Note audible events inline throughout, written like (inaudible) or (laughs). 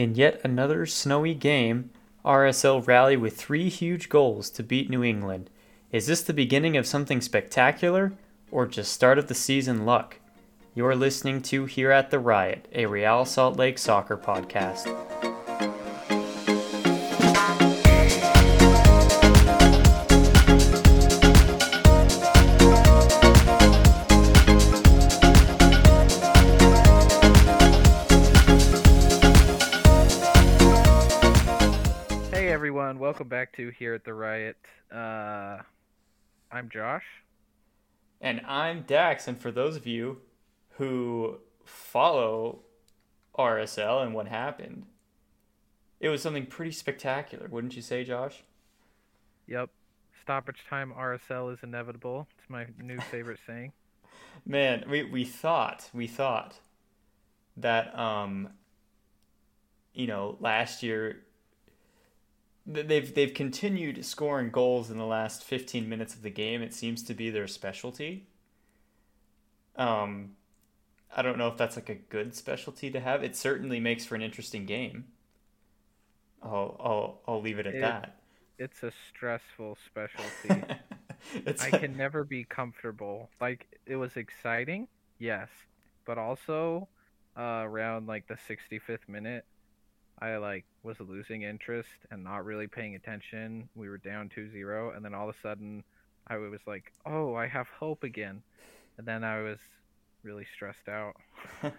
In yet another snowy game, RSL rally with three huge goals to beat New England. Is this the beginning of something spectacular or just start of the season luck? You're listening to Here at the Riot, a Real Salt Lake soccer podcast. Welcome back to Here at the Riot. Uh, I'm Josh. And I'm Dax, and for those of you who follow RSL and what happened, it was something pretty spectacular, wouldn't you say, Josh? Yep, stoppage time RSL is inevitable. It's my new favorite saying. (laughs) Man, we, we thought, we thought that, um, you know, last year they've they've continued scoring goals in the last 15 minutes of the game. It seems to be their specialty. Um, I don't know if that's like a good specialty to have. It certainly makes for an interesting game. I'll I'll I'll leave it at It- that. It's a stressful specialty. (laughs) I can never be comfortable. Like it was exciting, yes, but also uh, around like the 65th minute, I like was losing interest and not really paying attention. We were down 2-0 and then all of a sudden I was like, "Oh, I have hope again." And then I was really stressed out. (laughs)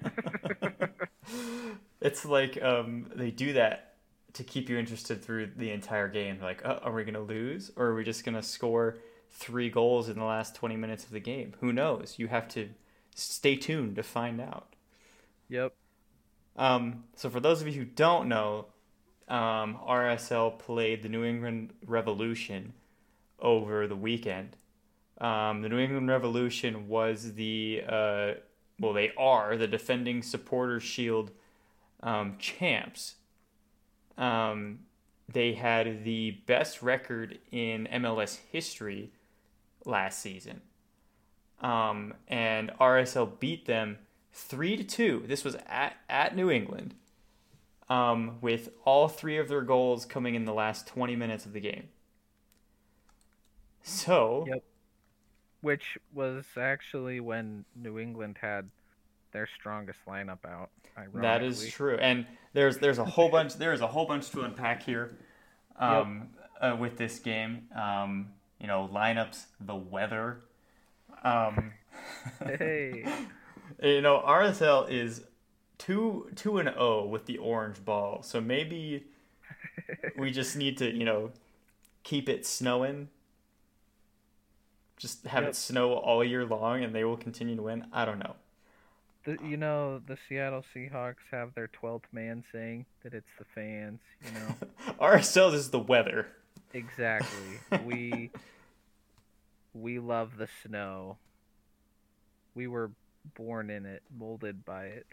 it's like um, they do that to keep you interested through the entire game. Like, oh, are we going to lose, or are we just going to score three goals in the last twenty minutes of the game? Who knows? You have to stay tuned to find out. Yep. Um, so, for those of you who don't know, um, RSL played the New England Revolution over the weekend. Um, the New England Revolution was the uh, well, they are the defending Supporters Shield um, champs. Um, they had the best record in MLS history last season, um, and RSL beat them three to two. This was at at New England, um, with all three of their goals coming in the last twenty minutes of the game. So Yep. Which was actually when New England had their strongest lineup out. That is true, and there's there's a whole bunch there's a whole bunch to unpack here, um, uh, with this game. Um, you know, lineups, the weather. Um, Hey. (laughs) (laughs) you know, RSL is two two and zero with the orange ball, so maybe we just need to you know keep it snowing. Just have Yep. it snow all year long, and they will continue to win. I don't know. The, you know, the Seattle Seahawks have their 12th man saying that it's the fans, you know. (laughs) RSL is the weather. exactly. (laughs) We we love the snow. We were born in it, molded by it.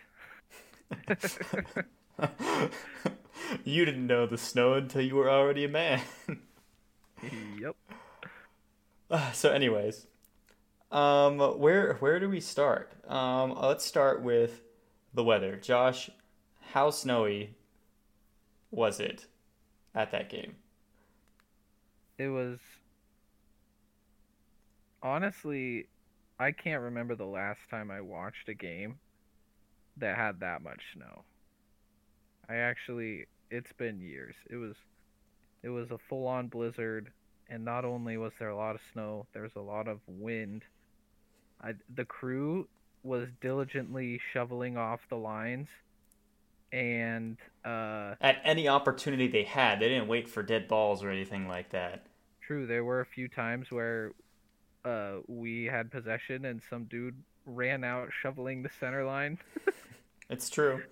(laughs) (laughs) you didn't know the snow until you were already a man. yep. Uh, (sighs) so, anyways, um, where where do we start? Um, let's start with the weather. Josh, how snowy was it at that game? It was honestly I can't remember the last time I watched a game that had that much snow. I actually it's been years. It was it was a full-on blizzard and not only was there a lot of snow, there was a lot of wind. I, the crew was diligently shoveling off the lines and uh At any opportunity they had, they didn't wait for dead balls or anything like that. True, there were a few times where uh, we had possession and some dude ran out shoveling the center line, (laughs) It's true.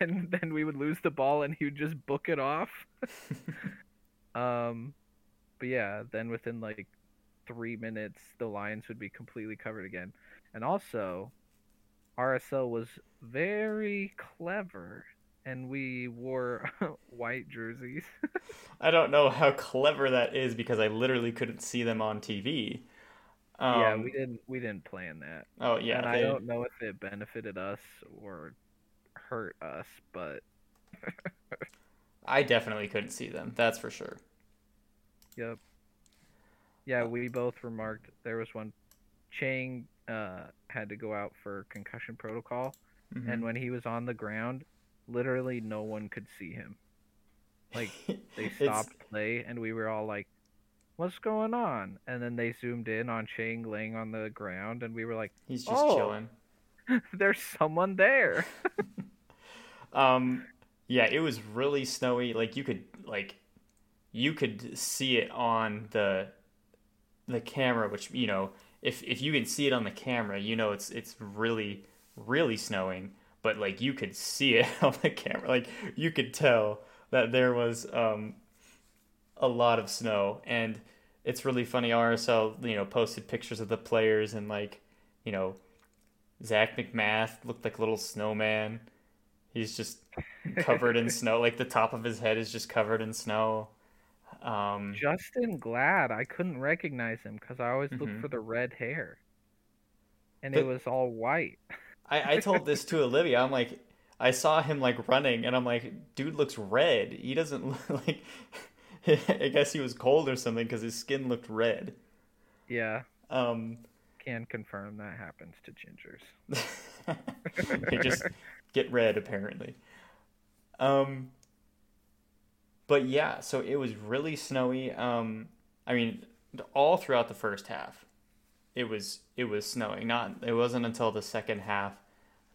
and then we would lose the ball and he would just book it off. (laughs) um, but yeah, then within like three minutes, the lines would be completely covered again. And also, RSL was very clever, and we wore (laughs) white jerseys. I don't know how clever that is because I literally couldn't see them on TV. Um, yeah, we didn't we didn't plan that. Oh yeah, and I don't know if it benefited us or hurt us, but (laughs) I definitely couldn't see them. That's for sure. Yep. Yeah, we both remarked there was one. Chang uh, had to go out for concussion protocol, Mhm. and when he was on the ground, literally no one could see him. Like (laughs) they stopped play, and we were all like, "What's going on?" And then they zoomed in on Chang laying on the ground, and we were like, He's just Oh. chilling. (laughs) "There's someone there." (laughs) Um, yeah, it was really snowy. Like you could like you could see it on the the camera, which you know, if if you can see it on the camera, you know it's it's really really snowing. But like you could see it (laughs) on the camera, like you could tell that there was um a lot of snow, and it's really funny. RSL you know posted pictures of the players and like you know Zac MacMath looked like a little snowman. He's just covered in (laughs) snow. Like the top of his head is just covered in snow. Um, Justen Glad, I couldn't recognize him because I always look Mhm. for the red hair, and But- it was all white. I, I told this to (laughs) Olivia. I'm like, I saw him like running, and I'm like, dude looks red. He doesn't (laughs) look like. (laughs) I guess he was cold or something because his skin looked red. Yeah, Um, can confirm that happens to gingers. (laughs) they just get red apparently. Um, but yeah, so it was really snowy. Um, I mean, all throughout the first half, it was it was snowing. Not it wasn't until the second half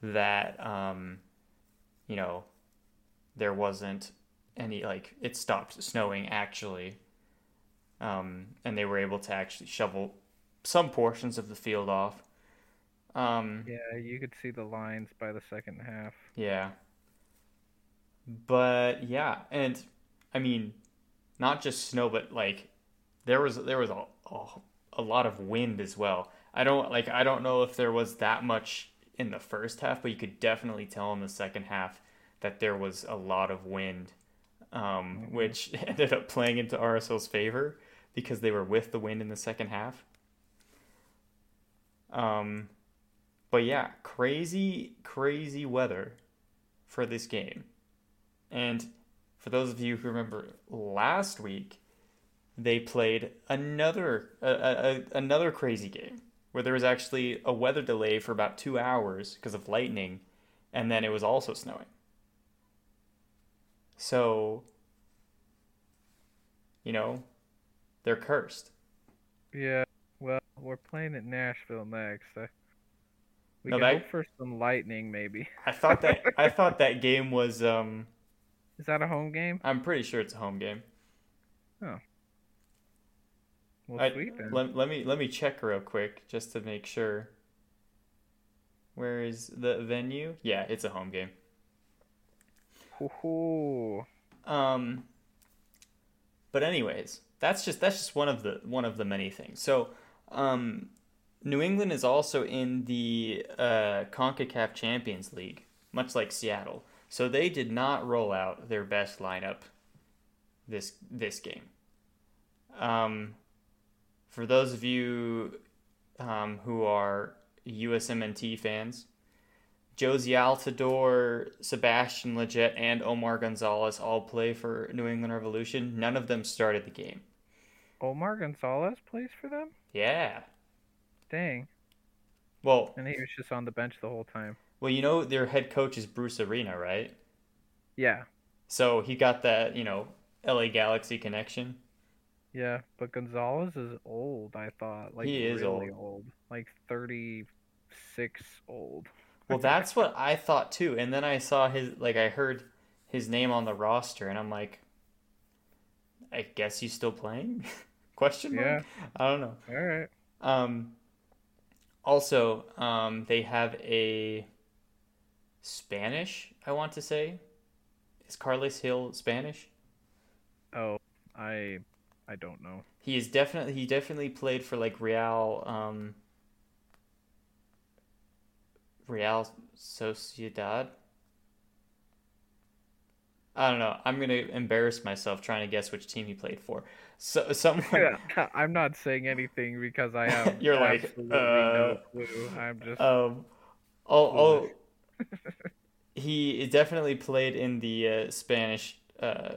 that um, you know, there wasn't any like it stopped snowing actually. Um, and they were able to actually shovel some portions of the field off. Um, Yeah, you could see the lines by the second half. yeah. But yeah, and I mean, not just snow, but like there was there was a, a a lot of wind as well. I don't like I don't know if there was that much in the first half, but you could definitely tell in the second half that there was a lot of wind, um, Mhm. which (laughs) ended up playing into RSL's favor because they were with the wind in the second half. Um, but yeah, crazy, crazy weather for this game. And for those of you who remember last week, they played another a, a- another crazy game where there was actually a weather delay for about two hours because of lightning, and then it was also snowing. So, you know, they're cursed. Yeah, well, we're playing at Nashville next. I, we No, can that- hope for some lightning, maybe. I thought that I (laughs) thought that game was um Is that a home game? I'm pretty sure it's a home game. Well, I- sweet then. Let, let me let me check real quick just to make sure. Where is the venue? Yeah, it's a home game. Um, but anyways, that's just that's just one of the one of the many things. So, um, New England is also in the uh, Concacaf Champions League, much like Seattle. So they did not roll out their best lineup this this game. Um, for those of you um, who are USMNT fans, Jozy Altidore, Sebastian Lletget, and Omar Gonzalez all play for New England Revolution. None of them started the game. Omar Gonzalez plays for them? Yeah. Dang. Well, And he was just on the bench the whole time. well, you know their head coach is Bruce Arena, right? Yeah. So he got that, you know, LA Galaxy connection. Yeah, but Gonzalez is old, I thought. Like He is really old. old. Like 36 old. Well, that's what I thought too. And then I saw his like I heard his name on the roster and I'm like I guess he's still playing? (laughs) Question mark? Yeah. I don't know. All right. Um, also, um, they have a Spanish, I want to say. Is Carlos Gil Spanish? Oh, I I don't know. He is definitely he definitely played for like Real um Real Sociedad. I don't know. I'm gonna embarrass myself trying to guess which team he played for. So someone (laughs) I'm not saying anything because I have (laughs) You're like, uh, no clue. I'm just Um, oh, oh, (laughs) he definitely played in the uh, Spanish uh,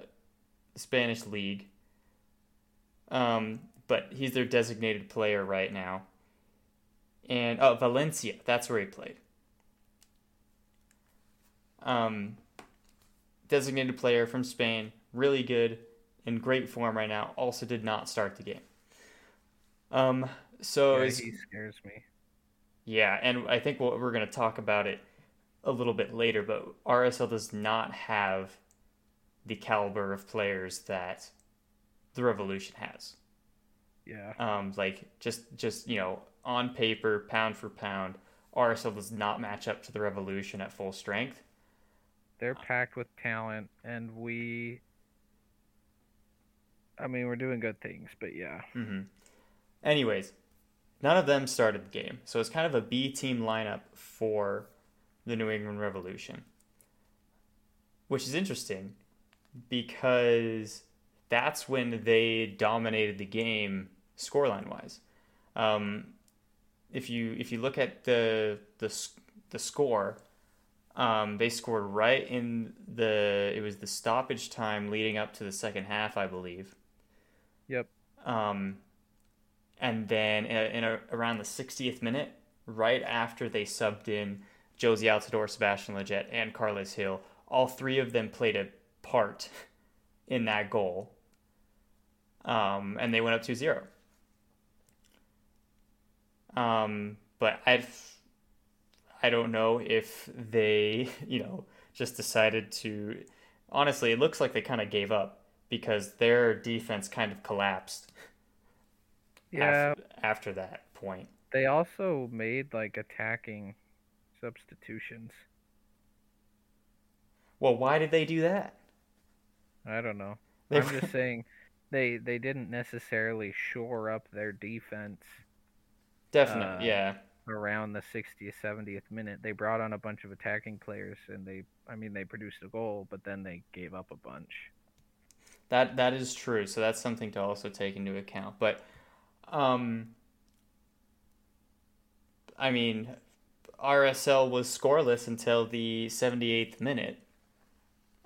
Spanish league. Um, but he's their designated player right now. And oh, Valencia, that's where he played. Um, designated player from Spain, really good, in great form right now. Also, did not start the game. Um, so yeah, is- he scares me. yeah, and I think what we're going to talk about it a little bit later, but RSL does not have the caliber of players that the Revolution has. Yeah. Um, like just just you know on paper, pound for pound, RSL does not match up to the Revolution at full strength. They're packed with talent, and we. I mean, we're doing good things, but yeah. Mm-hmm. Anyways, none of them started the game, so it's kind of a B team lineup for the New England Revolution, which is interesting because that's when they dominated the game scoreline wise. Um, if you if you look at the the the score, um, they scored right in the it was the stoppage time leading up to the second half, I believe. Yep. Um, and then in, in a, around the 60th minute, right after they subbed in Jozy Altidore, Sebastian Lletget, and Carlos Gil, all three of them played a part (laughs) in that goal. Um, and they went up 2 0. Um, but I, I don't know if they, (laughs) you know, just decided to. Honestly, it looks like they kind of gave up because their defense kind of collapsed Yeah. after, after that point. They also made like attacking substitutions. Well, why did they do that? I don't know. I'm (laughs) just saying they they didn't necessarily shore up their defense definitely, uh, yeah. Around the 60th 70th minute. They brought on a bunch of attacking players and they I mean they produced a goal, but then they gave up a bunch. That that is true. So that's something to also take into account. But um I mean RSL was scoreless until the 78th minute.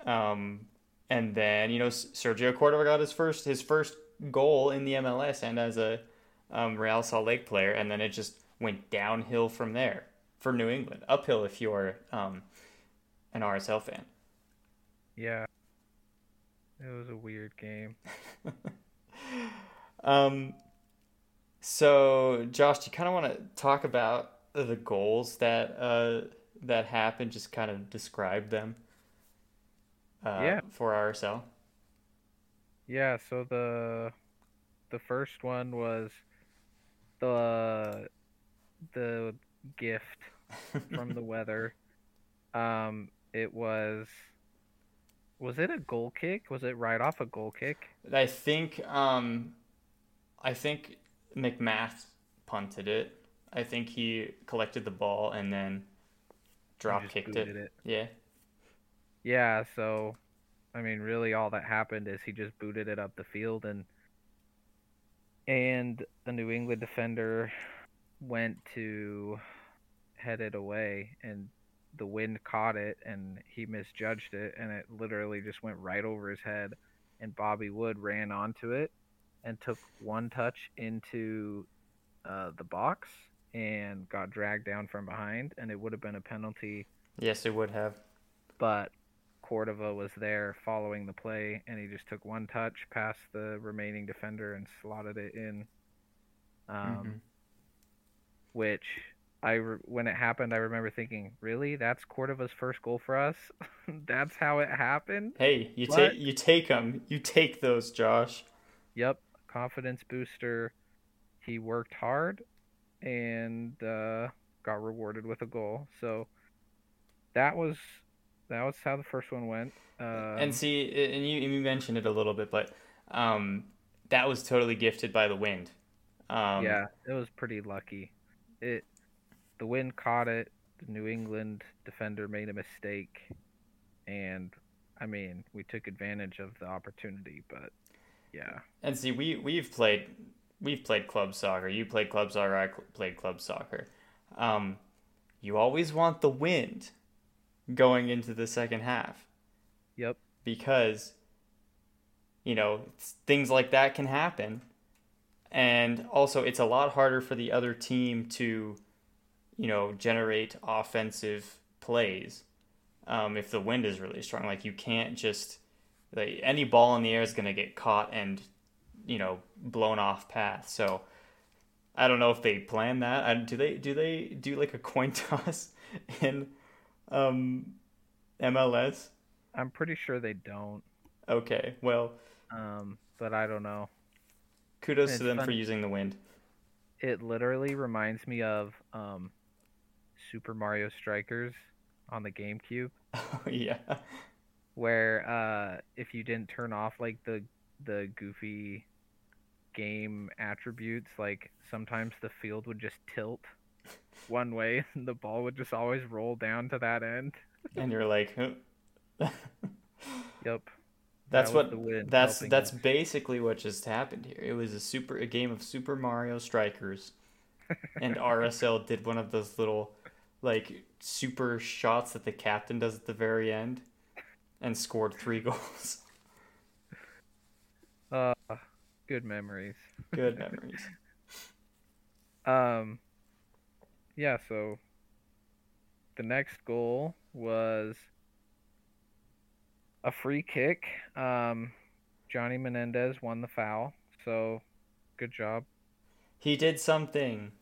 Um and then, you know, Sergio Cordova got his first his first goal in the MLS and as a um, Real Salt Lake player and then it just went downhill from there for New England. Uphill if you're um an RSL fan. Yeah. It was a weird game. (laughs) um, so Josh, do you kind of want to talk about the goals that uh, that happened? Just kind of describe them. Uh, Yeah. For RSL. Yeah, so the the first one was the the gift from the (laughs) weather. Um, it was was it a goal kick? Was it right off a goal kick? I think um, I think MacMath punted it. I think he collected the ball and then drop kicked it. it. Yeah. Yeah, so I mean really all that happened is he just booted it up the field and and the New England defender went to head it away and the wind caught it and he misjudged it and it literally just went right over his head and Bobby Wood ran onto it and took one touch into uh, the box and got dragged down from behind and it would have been a penalty Yes, it would have. but Cordova was there following the play, and he just took one touch past the remaining defender and slotted it in. Um, Mhm. Which I, re- when it happened, I remember thinking, really, that's Cordova's first goal for us. (laughs) that's how it happened. Hey, you take you take them. You take those, Josh. Yep, confidence booster. He worked hard and uh, got rewarded with a goal. So that was that was how the first one went. Um, and see, and you, you mentioned it a little bit, but um, that was totally gifted by the wind. Um, yeah, it was pretty lucky. It the wind caught it. The New England defender made a mistake, and I mean we took advantage of the opportunity. But yeah, And see, we we've played we've played club soccer. You played club soccer. I played club soccer. Um, you always want the wind going into the second half yep, because you know, things like that can happen. And also, it's a lot harder for the other team to, you know, generate offensive plays um, if the wind is really strong. Like you can't just like any ball in the air is going to get caught and you know blown off path. So I don't know if they plan that. I, do they do they do like a coin (laughs) toss in um, MLS? I'm pretty sure they don't. Okay, well, um, but I don't know. Kudos it's to them fun. for using the wind. It literally reminds me of um, Super Mario Strikers on the GameCube. (laughs) Oh yeah. Where uh, if you didn't turn off like the the goofy game attributes, like sometimes the field would just tilt one way (laughs) and the ball would just always roll down to that end. and you're like, huh? (laughs) yep. That's that what that's that's basically what just happened here. It was a super a game of Super Mario Strikers, and RSL did one of those little like super shots that the captain does at the very end, and scored three (laughs) goals. Uh, good memories. Good (laughs) memories. um, yeah. So the next goal was a free kick. Um, Johnny Menendez won the foul, so good job. He did something.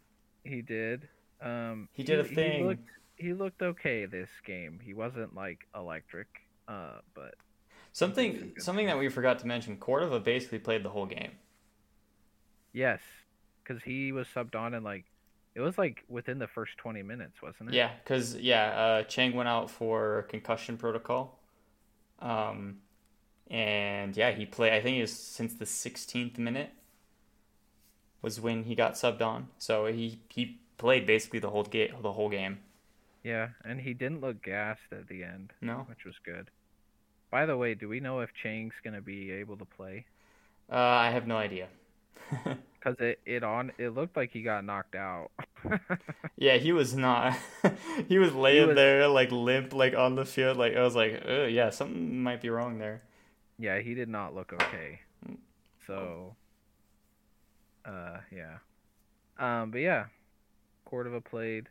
He did. Um, he did he, a thing. He looked, he looked okay this game. He wasn't like electric, uh, but something something that we forgot to mention. Cordova basically played the whole game. Yes, because he was subbed on and like it was like within the first twenty minutes, wasn't it? Yeah, because yeah, uh, Chang went out for concussion protocol. Um, and yeah, he played. I think it was since the 16th minute was when he got subbed on. So he he played basically the whole game. The whole game. Yeah, and he didn't look gassed at the end. No, which was good. By the way, do we know if Chang's gonna be able to play? Uh, I have no idea. (laughs) Because it, it on it looked like he got knocked out. (laughs) yeah, he was not. (laughs) he was laying he was... there like limp, like on the field. Like I was like, oh yeah, something might be wrong there. Yeah, he did not look okay. Mm. So, uh, yeah. Um, but yeah, Cordova played,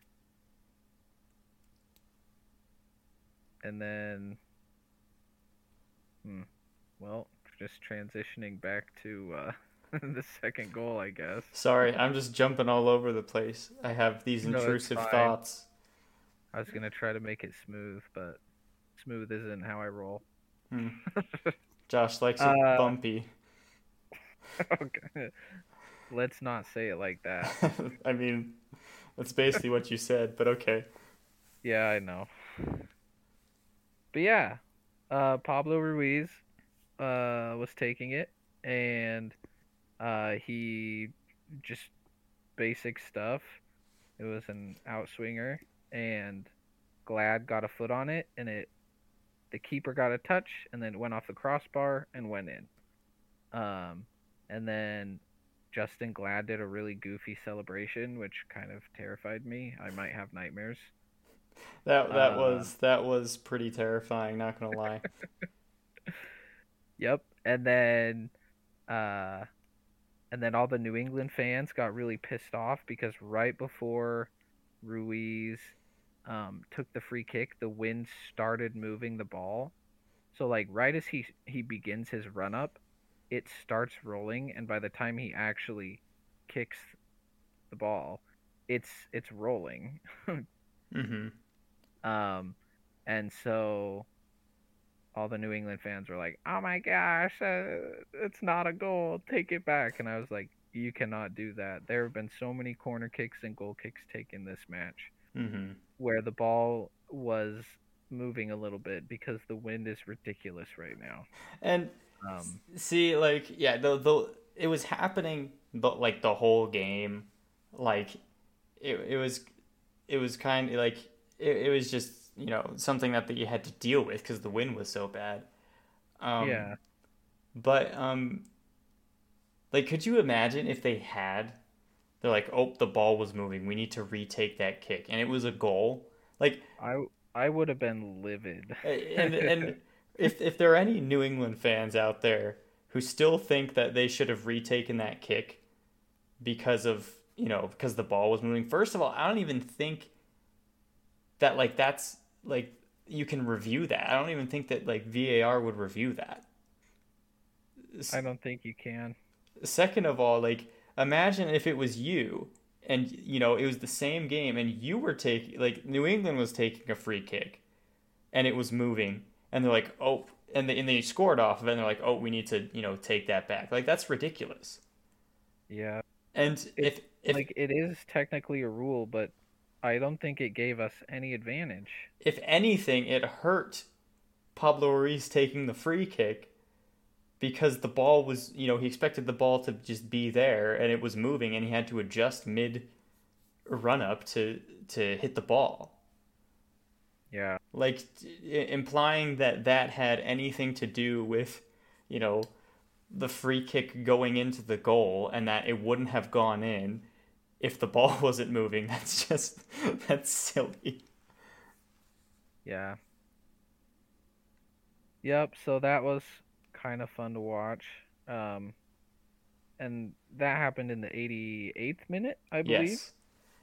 and then, hmm, well, just transitioning back to uh (laughs) the second goal, I guess. Sorry, I'm just jumping all over the place. I have these intrusive thoughts. I was gonna try to make it smooth, but smooth isn't how I roll. Hmm. (laughs) Josh likes it uh, bumpy. (laughs) Okay. Let's not say it like that. I mean, that's basically what you said, but okay. Yeah, I know. But yeah, uh, Pablo Ruiz uh, was taking it, and uh, he just basic stuff. It was an outswinger, and Glad got a foot on it, and it the keeper got a touch, and then it went off the crossbar and went in. Um, and then Justen Glad did a really goofy celebration, which kind of terrified me. I might have nightmares. That that uh, was that was pretty terrifying. Not gonna lie. (laughs) yep, and then uh, and then all the New England fans got really pissed off because right before Ruiz um, took the free kick, the wind started moving the ball. So like right as he he begins his run up, it starts rolling, and by the time he actually kicks the ball, it's it's rolling. (laughs) mm-hmm. Um, and so all the New England fans were like, "Oh my gosh, uh, it's not a goal. Take it back." And I was like, "You cannot do that. There have been so many corner kicks and goal kicks taken this match mm-hmm. where the ball was moving a little bit because the wind is ridiculous right now." And um, see, like, yeah, the the it was happening, but like the whole game, like it it was it was kind of like it, it was just you know something that, that you had to deal with because the wind was so bad. Um, yeah. But um, like, could you imagine if they had? They're like, oh, the ball was moving. We need to retake that kick, and it was a goal. Like I, I would have been livid. and and (laughs) if if there are any New England fans out there who still think that they should have retaken that kick because of you know because the ball was moving. First of all, I don't even think that like that's like you can review that. I don't even think that like VAR would review that. I don't think you can. Second of all, like imagine if it was you and you know it was the same game and you were taking like New England was taking a free kick and it was moving and they're like oh and they, and they scored off of it and they're like oh we need to you know take that back like that's ridiculous Yeah. and It- if if like it is technically a rule, but I don't think it gave us any advantage. if anything it hurt Pablo Ruiz taking the free kick because the ball was you know he expected the ball to just be there and it was moving and he had to adjust mid run up to to hit the ball Yeah. like t- implying that that had anything to do with you know the free kick going into the goal and that it wouldn't have gone in if the ball (laughs) wasn't moving that's just (laughs) that's silly Yeah. Yep, so that was kind of fun to watch. Um and that happened in the 88th minute, I believe. yes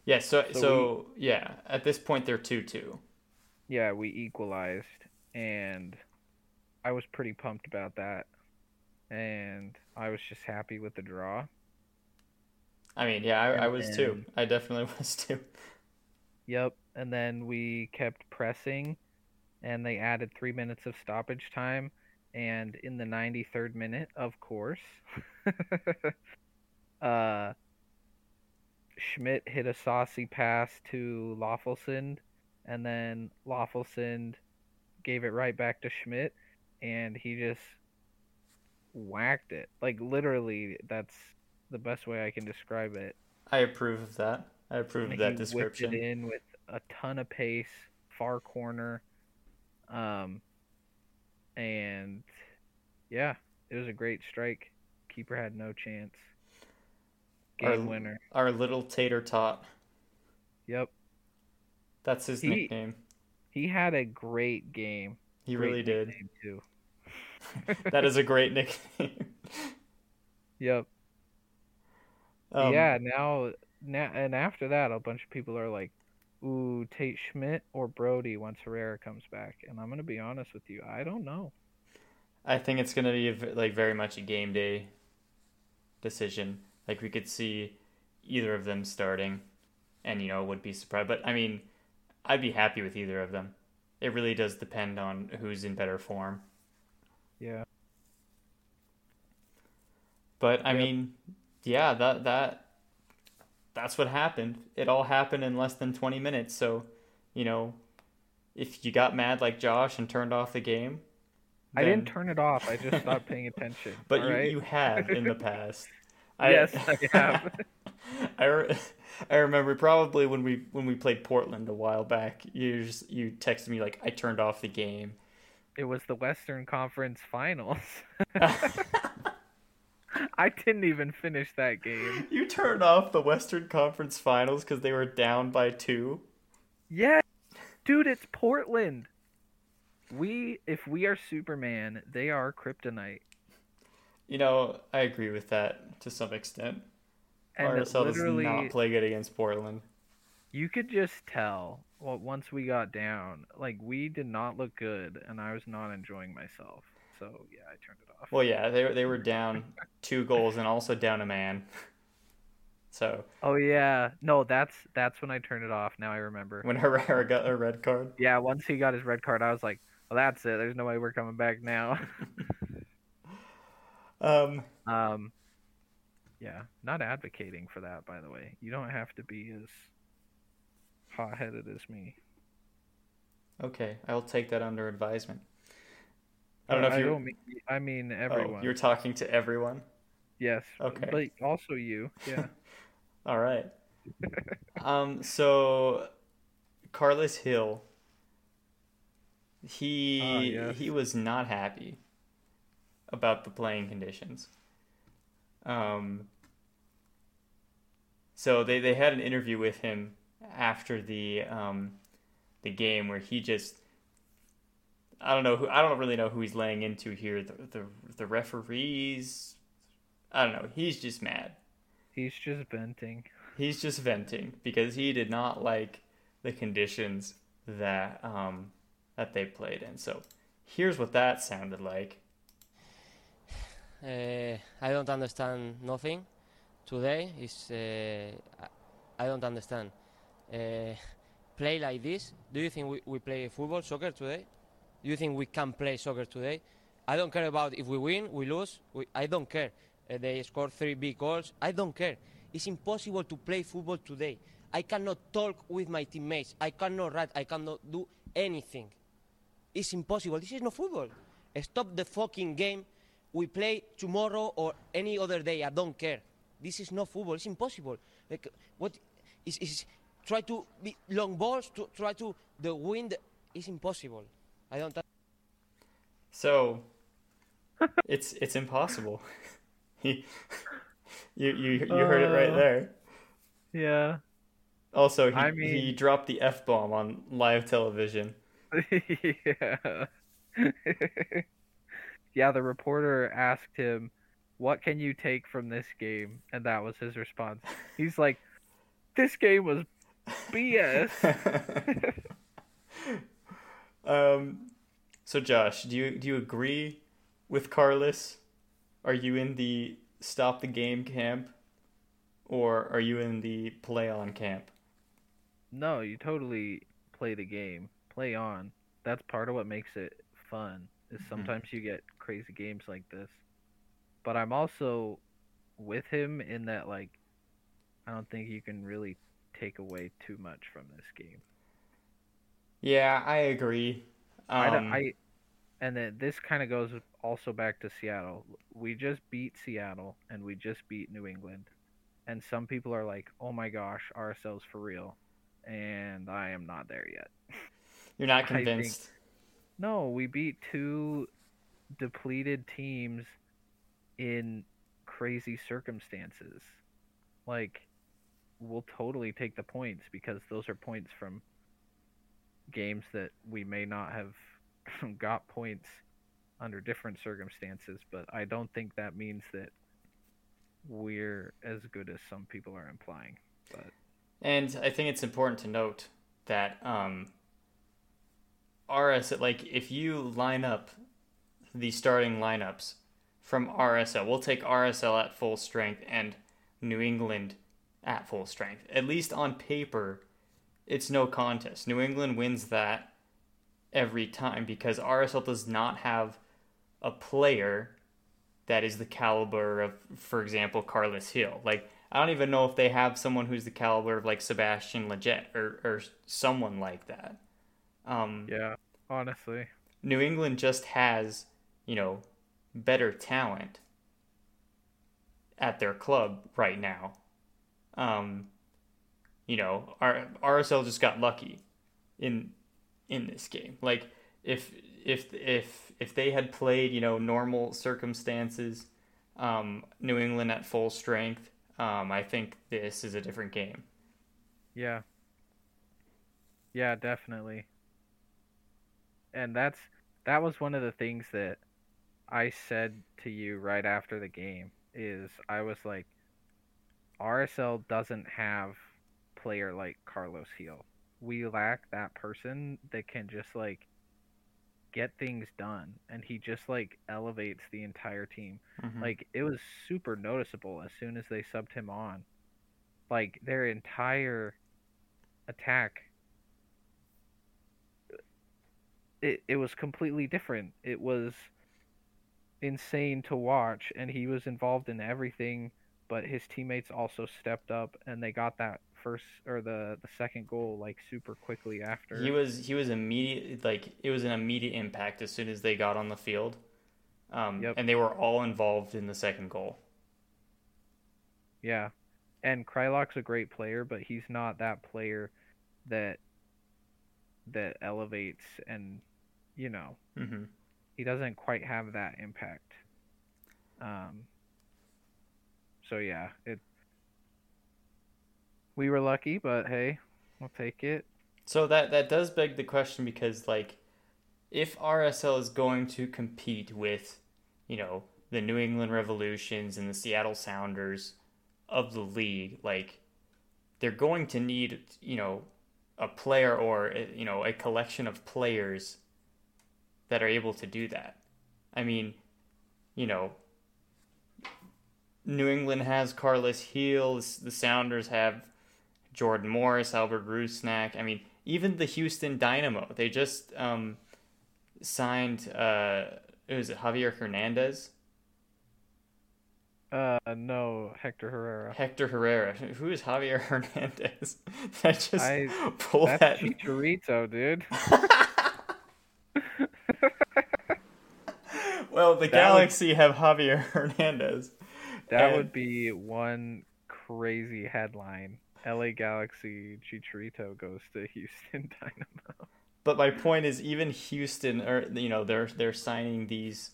yes so So so, yeah at this point they're 2-2 Yeah, we equalized and I was pretty pumped about that. And I was just happy with the draw. I mean yeah i, I was too i definitely (laughs) was too Yep, and then we kept pressing and they added 3 minutes of stoppage time and in the 93rd minute, of course, (laughs) uh Schmitt hit a saucy pass to Löffelsend and then Löffelsend gave it right back to Schmitt and he just whacked it. Like literally that's the best way I can describe it. i approve of that i approve of that description Whipped it in with a ton of pace, far corner, um, and yeah, it was a great strike. Keeper had no chance. Game Our- winner. our little tater tot Yep, that's his He- nickname he had a great game. he Great really did too. (laughs) that is a great (laughs) nickname Yep. Um, yeah. Now, now, and after that, a bunch of people are like, "Ooh, Tate Schmitt or Brody once Herrera comes back." And I'm gonna be honest with you, I don't know. I think it's gonna be like very much a game day decision. Like we could see either of them starting, and you know would be surprised. But I mean, I'd be happy with either of them. It really does depend on who's in better form. Yeah. But I Yep. mean, yeah, that that that's what happened. It all happened in less than twenty minutes. So, you know, if you got mad like Josh and turned off the game, I didn't turn it off. I just stopped paying attention. (laughs) But you, right? you have in the past. (laughs) Yes, I (laughs) have. I, re- I remember probably when we when we played Portland a while back. You just, you texted me like I turned off the game. It was the Western Conference Finals. (laughs) I didn't even finish that game. you turned off the Western Conference Finals because they were down by two. Yeah, dude, it's Portland. We, if we are Superman, they are Kryptonite. You know, I agree with that to some extent. And RSL does not play good against Portland. you could just tell. Well, once we got down, like we did not look good, and I was not enjoying myself. So yeah, I turned it off. Well, yeah, they they were down two goals and also down a man. (laughs) So Oh yeah, no, that's that's when I turned it off. Now I remember. when (laughs) Herrera got a red card, Yeah, once he got his red card, I was like, well, that's it. There's no way we're coming back now. (laughs) um, um, yeah, not advocating for that, by the way. You don't have to be as hot-headed as me. okay, I'll take that under advisement. I don't know if I you. mean, I mean everyone. Oh, you're talking to everyone. Yes. Okay. But also you. Yeah. (laughs) All right. um. So, Carlos Gil. He Ah, yes. he was not happy about the playing conditions. Um. So they, they had an interview with him after the um, the game where he just I don't know who I don't really know who he's laying into here. The the, the referees. I don't know. He's just mad. He's just venting. He's just venting because he did not like the conditions that um that they played in. So here's what that sounded like. Uh, I don't understand nothing. Today is uh, I don't understand. Uh, play like this. Do you think we, we play football, soccer today? Do you think we can play soccer today? I don't care about if we win, we lose. We, I don't care. Uh, they score three big goals. I don't care. It's impossible to play football today. I cannot talk with my teammates. I cannot write. I cannot do anything. It's impossible. This is not football. Stop the fucking game. We play tomorrow or any other day. I don't care. This is not football. It's impossible. Like what is is try to be long balls to try to the wind is impossible. I don't. So (laughs) it's it's impossible. (laughs) you you you heard it right Uh. there. Yeah. Also, he, I he dropped the f bomb on live television. (laughs) yeah. yeah, the reporter asked him, "What can you take from this game?" And that was his response. He's like, "This game was BS." Um, so Josh, do you do you agree with Carlos? Are you in the stop the game camp, or are you in the play on camp? no, you totally play the game. Play on. That's part of what makes it fun. Is sometimes you get crazy games like this. But I'm also with him in that like I don't think you can really take away too much from this game. Yeah, I agree. Um, I and then this kind of goes also back to Seattle. We just beat Seattle and we just beat New England. And some people are like, "Oh my gosh, RSL's for real." And I am not there yet. you're not (laughs) I think- convinced. No, we beat two depleted teams in crazy circumstances. Like we'll totally take the points because those are points from games that we may not have (laughs) got points under different circumstances, but I don't think that means that we're as good as some people are implying. But And I think it's important to note that um, RS, like if you line up the starting lineups from RSL, we'll take RSL at full strength and New England at full strength. At least on paper, it's no contest. New England wins that every time because RSL does not have a player that is the caliber of, for example, Carlos Gil. Like, I don't even know if they have someone who's the caliber of like Sebastian Lletget or, or someone like that. Um, yeah, honestly, New England just has, you know, better talent at their club right now. Um, you know, R- RSL just got lucky in in this game. Like if if if if they had played, you know, normal circumstances, um, New England at full strength, um, I think this is a different game. Yeah. Yeah, definitely. And that's that was one of the things that I said to you right after the game is I was like RSL doesn't have player like Carlos Gil. We lack that person that can just like get things done and he just like elevates the entire team. Mhm. Like it was super noticeable as soon as they subbed him on. Like their entire attack it it was completely different. It was insane to watch and he was involved in everything, but his teammates also stepped up and they got that first or the the second goal like super quickly after. He was he was immediate like it was an immediate impact as soon as they got on the field, um, Yep. and they were all involved in the second goal. Yeah. And Kreilach's a great player, but he's not that player that that elevates and you know, hmm he doesn't quite have that impact. Um so yeah, it we were lucky, but hey, we'll take it. So that that does beg the question because like if RSL is going to compete with, you know, the New England Revolutions and the Seattle Sounders of the league, like they're going to need, you know, a player or eh, you know, a collection of players that are able to do that. I mean, you know, New England has Carlos Gil, the Sounders have Jordan Morris, Albert Rusnak. I mean, even the Houston Dynamo, they just um, signed. Uh, was it Javier Hernandez? Uh, no, Hector Herrera. Hector Herrera. Who is Javier (laughs) Hernandez? (laughs) I just I- pull That's that. Chicharito, dude. (laughs) well, the That would- Galaxy have Javier Hernandez. That And- would be one crazy headline. LA Galaxy Chicharito goes to Houston (laughs) Dynamo. But my point is, even Houston, or you know, they're they're signing these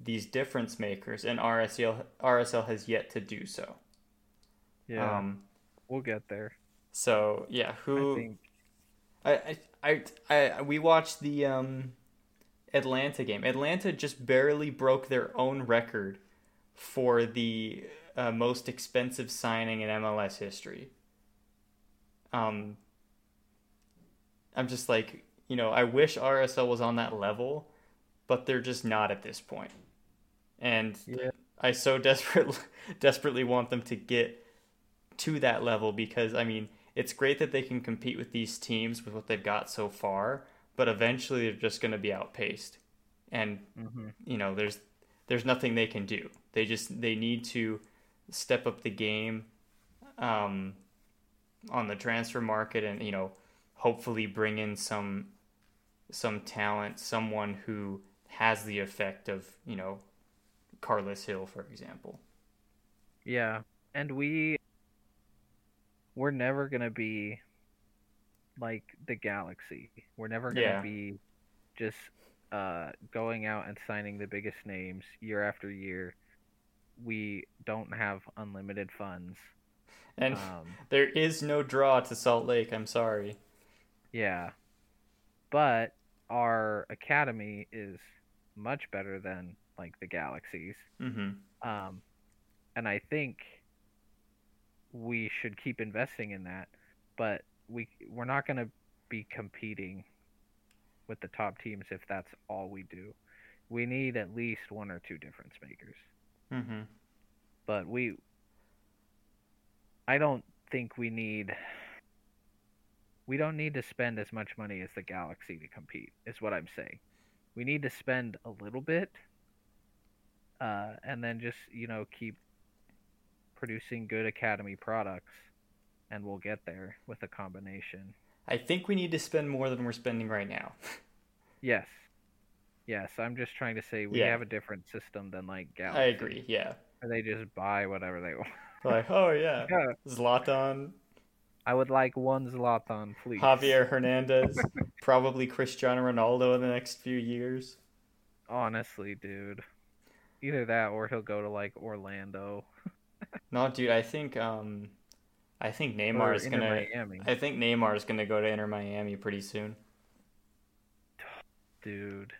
these difference makers, and RSL RSL has yet to do so. Yeah, Um, we'll get there. so yeah, I who think. I, I, I, I, we watched the um, Atlanta game. Atlanta just barely broke their own record for the uh, most expensive signing in MLS history. Um, I'm just like, you know, I wish RSL was on that level, but they're just not at this point. And Yeah. I so (laughs) desperately, desperately want them to get to that level because, I mean, it's great that they can compete with these teams with what they've got so far, but eventually they're just going to be outpaced. And hmm you know, there's there's nothing they can do. They just they need to step up the game um, on the transfer market, and you know, hopefully bring in some some talent, someone who has the effect of you know Carlos Gil, for example. Yeah, and we we're never gonna be like the Galaxy. We're never gonna Yeah. be just uh, going out and signing the biggest names year after year. We don't have unlimited funds. And Um, (laughs) there is no draw to Salt Lake. I'm sorry. yeah, but our academy is much better than like the Galaxies. hmm Um, and I think we should keep investing in that. But we we're not going to be competing with the top teams if that's all we do. We need at least one or two difference makers. Mm-hmm. But we I don't think we need we don't need to spend as much money as the Galaxy to compete. Is what I'm saying. We need to spend a little bit uh, and then just, you know, keep producing good academy products and we'll get there with a combination. I think we need to spend more than we're spending right now. (laughs) Yes. Yes, I'm just trying to say we Yeah. have a different system than like Galaxy. I agree. Yeah. Where they just buy whatever they (laughs) want. Like, oh yeah, (laughs) Yeah. Zlatan, I would like one Zlatan, please. Javier (laughs) Hernandez, probably Cristiano Ronaldo in the next few years. Honestly, dude. Either that or he'll go to like Orlando (laughs) No, dude, I think um, I think Neymar or is gonna. Miami. I think Neymar is gonna go to Inter Miami pretty soon, (sighs) Dude.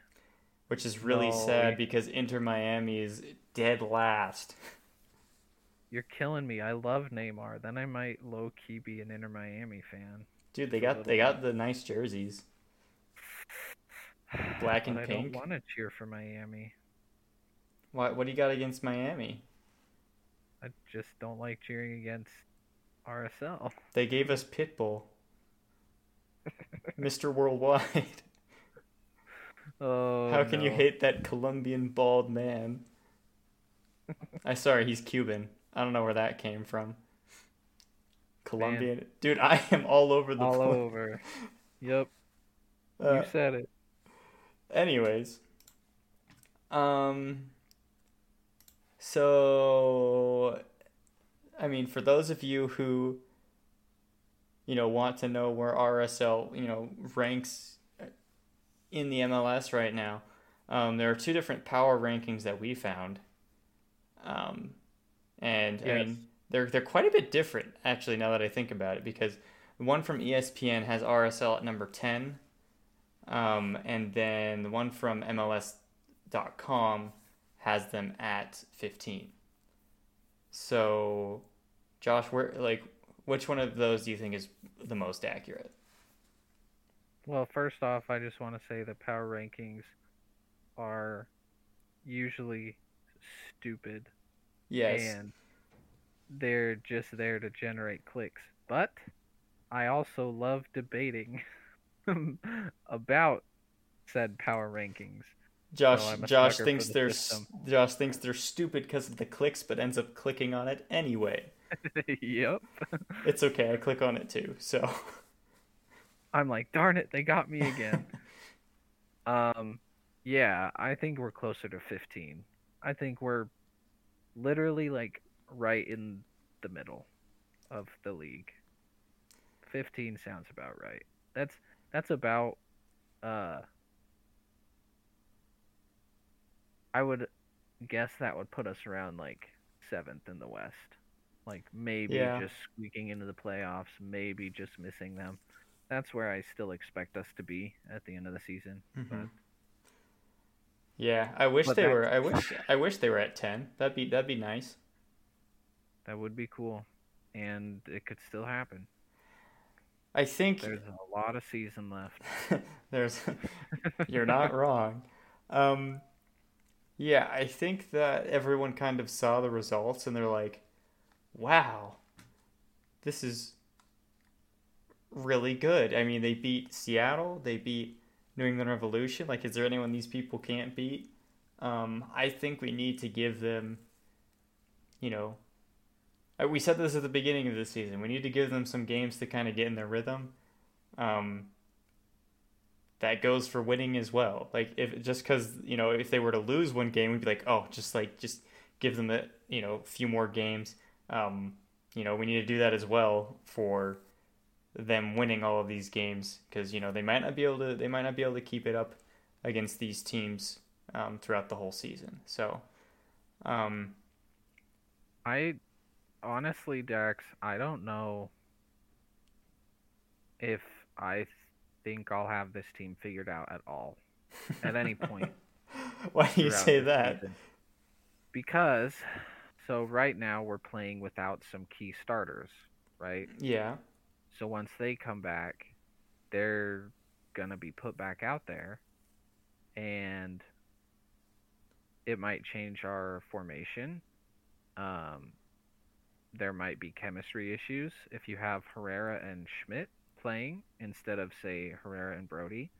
which is really No, sad because Inter Miami is dead last. You're killing me. I love Neymar. Then I might low key be an Inter Miami fan. Dude, they got they got the nice jerseys. (sighs) Black and but I pink? don't want to cheer for Miami. What what do you got against Miami? I just don't like cheering against RSL. They gave us Pitbull, (laughs) Mr. Worldwide. (laughs) Oh, How can you hate that Colombian bald man? (laughs) I sorry, he's Cuban. I don't know where that came from. Colombian, dude. I am all over the all place. over? Yep, Uh, you said it. anyways, um, so I mean, for those of you who you know want to know where RSL you know ranks in the MLS right now, um, there are two different power rankings that we found, um, and I mean they're they're quite a bit different actually. Now that I think about it, because the one from ESPN has RSL at number ten, Um, and then the one from MLS.com has them at 15. So, Josh, where like which one of those do you think is the most accurate? Well, first off, I just want to say that power rankings are usually stupid Yes. and they're just there to generate clicks. But I also love debating (laughs) about said power rankings. Josh I'm Josh thinks the they're system. Josh thinks they're stupid because of the clicks, but ends up clicking on it anyway. (laughs) yep. It's okay. I click on it too. So (laughs) I'm like, darn it, they got me again. um, yeah, I think we're closer to 15. I think we're literally like right in the middle of the league. 15 sounds about right. That's that's about uh I would guess that would put us around like 7th in the west. Like maybe Yeah. just squeaking into the playoffs, maybe just missing them. That's where I still expect us to be at the end of the season. Mhm. Yeah, I wish But they that- were. I (laughs) wish I wish they were at ten. That'd be that'd be nice. That would be cool. And it could still happen. I think There's a lot of season left. (laughs) There's, you're not (laughs) wrong. Um, yeah, I think that everyone kind of saw the results and they're like, "Wow, this is really good." I mean, they beat Seattle, they beat New England Revolution. Like, is there anyone these people can't beat? Um, I think we need to give them, you know, we said this at the beginning of the season. We need to give them some games to kind of get in their rhythm. Um, that goes for winning as well. Like if just because you know if they were to lose one game, we'd be like, oh, just like just give them a you know a few more games. Um, you know we need to do that as well for them winning all of these games because you know they might not be able to they might not be able to keep it up against these teams um, throughout the whole season. So, um, I honestly, Dax, I don't know if I think I'll have this team figured out at all at any point. (laughs) why do you say that? season. Because, so right now we're playing without some key starters, right? Yeah, So once they come back, they're gonna be put back out there, and it might change our formation. Um, there might be chemistry issues if you have Herrera and Schmitt playing instead of say Herrera and Brody.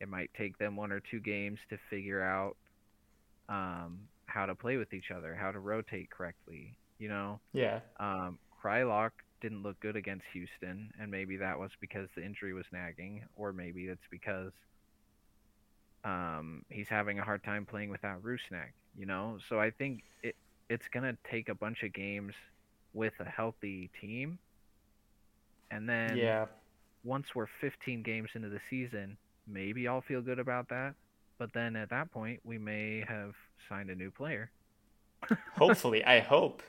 It might take them one or two games to figure out um, how to play with each other, how to rotate correctly. You know, yeah, um, Kreilach didn't look good against Houston, and maybe that was because the injury was nagging, or maybe it's because um, he's having a hard time playing without Rusnak. You know, so I think it it's gonna take a bunch of games with a healthy team, and then yeah. once we're 15 games into the season, maybe I'll feel good about that. But then at that point, we may have signed a new player. Hopefully, I hope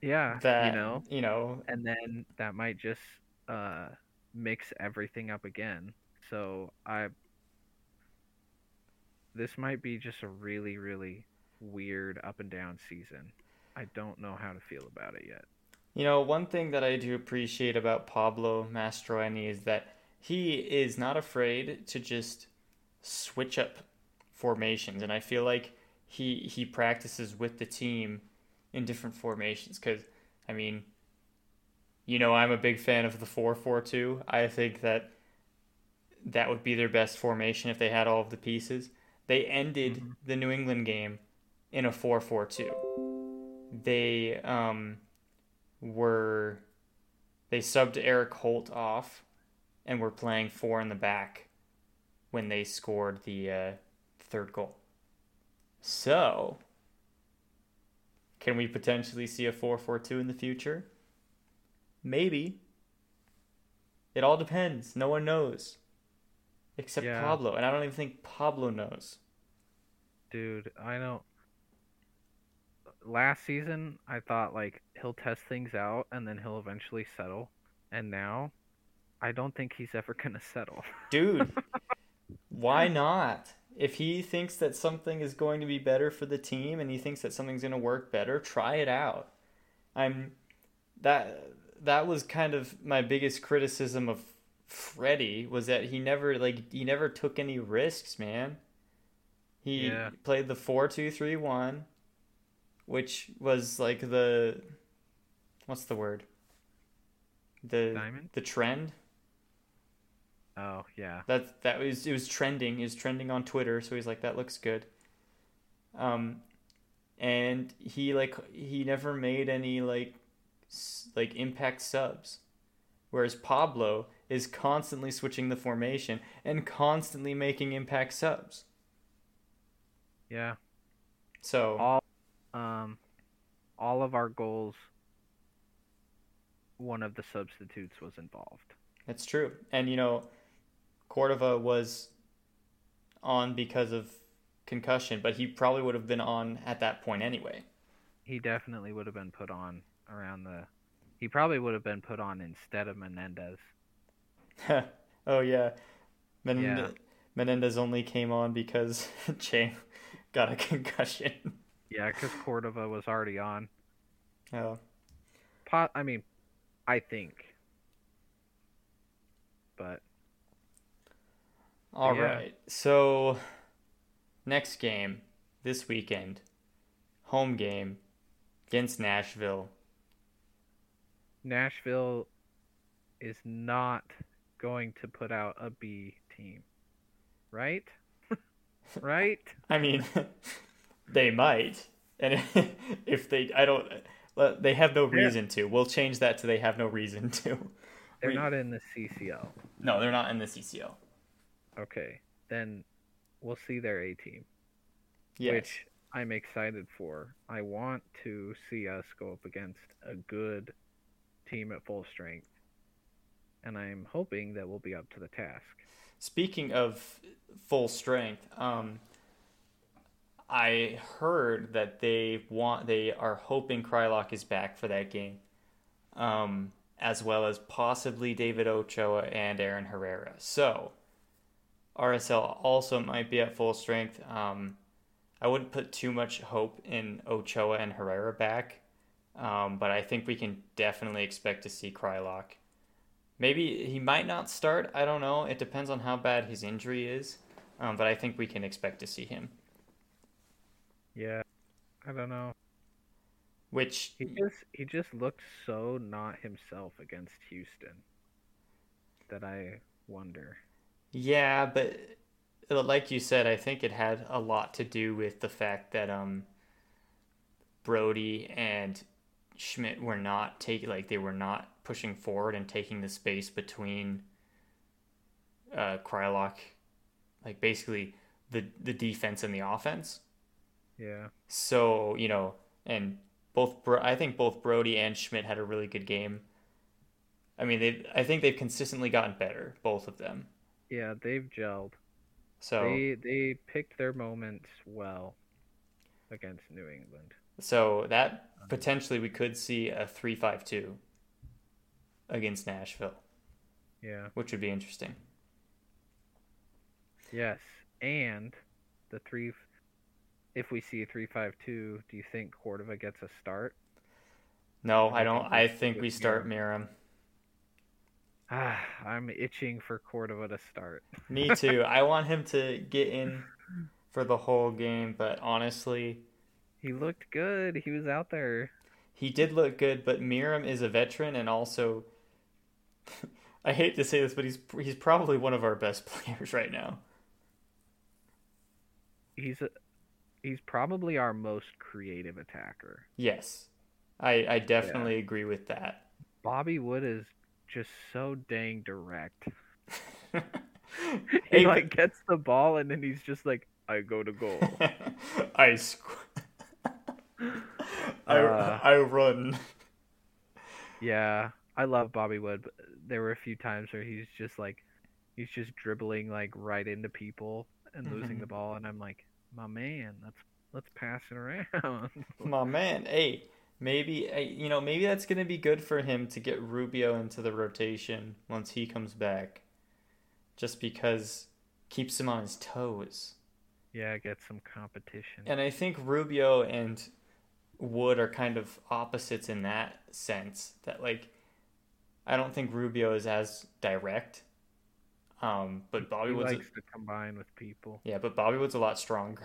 Yeah, that you know, you know and then that might just uh, mix everything up again. So I, this might be just a really, really weird up and down season. I don't know how to feel about it yet. You know, one thing that I do appreciate about Pablo Mastroeni is that he is not afraid to just switch up formations, and I feel like he he practices with the team in different formations. Because I mean, you know, I'm a big fan of the four four two. I think that that would be their best formation if they had all of the pieces. They ended Mhm. the New England game in a four four two. They um were they subbed Erik Holt off and were playing four in the back when they scored the uh, third goal. So, can we potentially see a 4-4-2 in the future? Maybe. It all depends. No one knows. Except Yeah. Pablo, and I don't even think Pablo knows. Dude, I don't. Last season, I thought like he'll test things out and then he'll eventually settle. And now, I don't think he's ever gonna (laughs) settle. Dude, (laughs) why not? If he thinks that something is going to be better for the team and he thinks that something's going to work better, try it out. I'm that that was kind of my biggest criticism of Freddie was that he never like he never took any risks, man. He Yeah. played the four two three one, which was like the what's the word? The Diamond? the trend. Oh yeah. That that was it was trending. It was trending on Twitter, so he's like, that looks good. Um, and he like he never made any like like impact subs, whereas Pablo is constantly switching the formation and constantly making impact subs. Yeah. So All um all of our goals one of the substitutes was involved. That's true. And you know, Cordova was on because of concussion, but he probably would have been on at that point anyway. He definitely would have been put on around the he probably would have been put on instead of Menendez. (laughs) oh yeah. Menendez, Yeah. Menendez only came on because (laughs) Chang got a concussion. Yeah, because Cordova was already on. Oh. Pot I mean, I think. But All Yeah. right. So next game this weekend. Home game against Nashville. Nashville is not going to put out a B team. Right? (laughs) right? I mean, (laughs) they might. And (laughs) if they I don't they have no Yeah. reason to. We'll change that to they have no reason to. They're We- not in the CCL. No, they're not in the CCL. Okay. Then we'll see their A team. Yes. which I'm excited for. I want to see us go up against a good team at full strength, and I'm hoping that we'll be up to the task. Speaking of full strength, um, I heard that they want they are hoping Kreilach is back for that game, um, as well as possibly David Ochoa and Aaron Herrera. So RSL also might be at full strength. Um, I wouldn't put too much hope in Ochoa and Herrera back, um, but I think we can definitely expect to see Kreilach. Maybe he might not start. I don't know. It depends on how bad his injury is. Um, but I think we can expect to see him. Yeah, I don't know. Which, He just he just looked so not himself against Houston that I wonder. Yeah, but uh, like you said, I think it had a lot to do with the fact that um, Brody and Schmitt were not taking like they were not pushing forward and taking the space between uh, Kreilach, like basically the the defense and the offense. Yeah, So, you know, and both Bro- I think both Brody and Schmitt had a really good game. I mean, they I think they've consistently gotten better, both of them. Yeah, they've gelled. So, They they picked their moments well against New England. so that um, potentially we could see a 3-5-2 against Nashville, Yeah. which would be interesting. Yes, and the three. If we see a three-five-two, do you think Cordova gets a start? No, I don't I think we we- start Meram. Ah, (sighs) I'm itching for Cordova to start. Me (laughs) too. I want him to get in for the whole game, but honestly, He looked good. He was out there. He did look good, but Meram is a veteran and also (laughs) I hate to say this, but he's he's probably one of our best (laughs) players right now. He's a, he's probably our most creative attacker. Yes. I I definitely agree with that. Bobby Wood is just so dang direct. (laughs) (laughs) Hey, He like gets the ball and then he's just like, I go to goal. (laughs) I squ- I Uh. I run. yeah, I love Bobby Wood. But there were a few times where he's just like, he's just dribbling like right into people and losing Mhm. the ball, and I'm like, my man, let's let's pass it around. My man, hey, maybe you know maybe that's gonna be good for him to get Rubio into the rotation once he comes back, just because keeps him on his toes. Yeah, get some competition. And I think Rubio and Wood are kind of opposites in that sense. That like, I don't think Rubio is as direct. Um, but Bobby he Wood's likes to combine with people. yeah, but Bobby Wood's a lot stronger.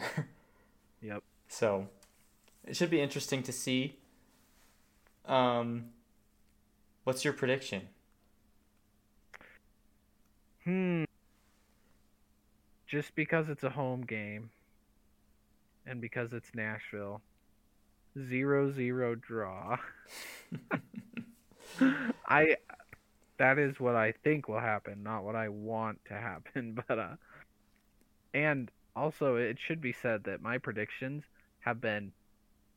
Yep. (laughs) So it should be interesting to see. Um, what's your prediction? Hmm. Just because it's a home game and because it's Nashville, zero zero draw. (laughs) I that is what I think will happen, not what I want to happen, (laughs) but uh and also it should be said that my predictions have been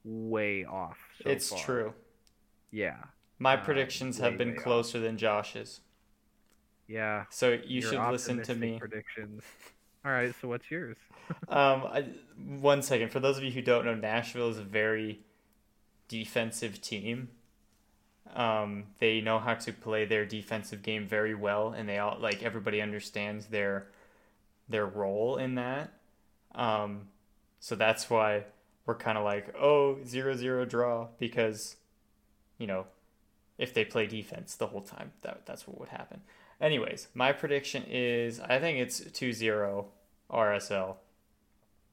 way off so it's far. true. Yeah. My Um, predictions have been off. closer than Josh's. Yeah. So you should listen to me. Predictions. All right, so what's yours? (laughs) Um, I, one second. For those of you who don't know, Nashville is a very defensive team. Um, they know how to play their defensive game very well, and they all like everybody understands their their role in that. Um, so that's why we're kind of like, oh, zero zero draw because, you know, if they play defense the whole time, that that's what would happen. Anyways, my prediction is I think it's 2-0 RSL.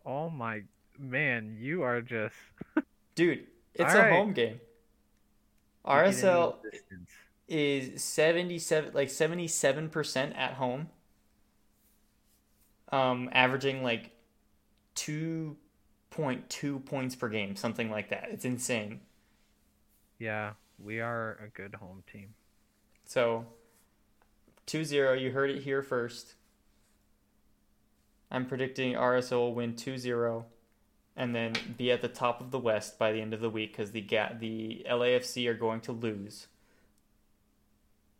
Oh my man, you are just (laughs) Dude, it's All a right. home game. RSL is 77 like 77% at home. Um averaging like 2.2 points per game, something like that. It's insane. Yeah, we are a good home team. So 2-0, you heard it here first. I'm predicting RSO will win 2-0 and then be at the top of the West by the end of the week cuz the ga- the LAFC are going to lose.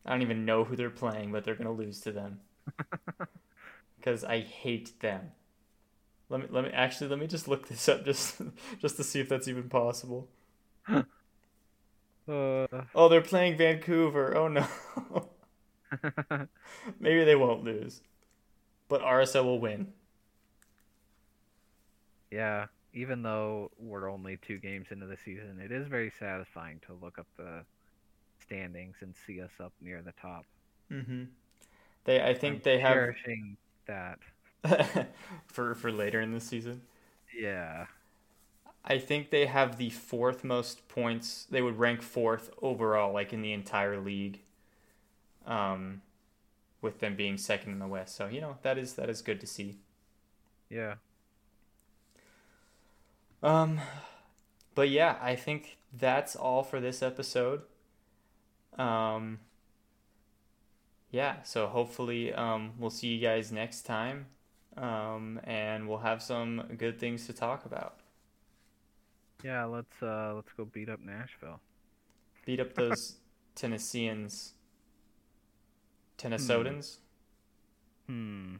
I don't even know who they're playing, but they're going to lose to them. (laughs) Cuz I hate them. Let me let me actually let me just look this up just (laughs) just to see if that's even possible. (laughs) Uh, Oh, they're playing Vancouver. Oh no. (laughs) Maybe they won't lose. But RSL will win. yeah, even though we're only two games into the season, it is very satisfying to look up the standings and see us up near the top. Mm-hmm. They, I think I'm they have that. (laughs) for for later in the season. Yeah, I think they have the fourth most points. They would rank fourth overall, like in the entire league. Um, with them being second in the West, so you know that is that is good to see. yeah. Um, but yeah, I think that's all for this episode. Um, yeah, so hopefully, um, we'll see you guys next time. Um, and we'll have some good things to talk about. Yeah, let's uh let's go beat up Nashville. Beat up those (laughs) Tennesseans. Tennesseans? Hmm.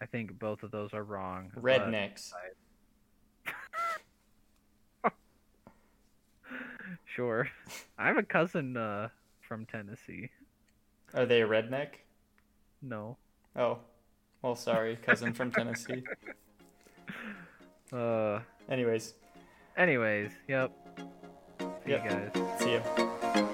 I think both of those are wrong. but- Rednecks. (laughs) Sure. I have a cousin uh from Tennessee. Are they a redneck? No. Oh, well, sorry, cousin from Tennessee. (laughs) Uh Anyways, anyways, yep. See Yep. you guys. see ya.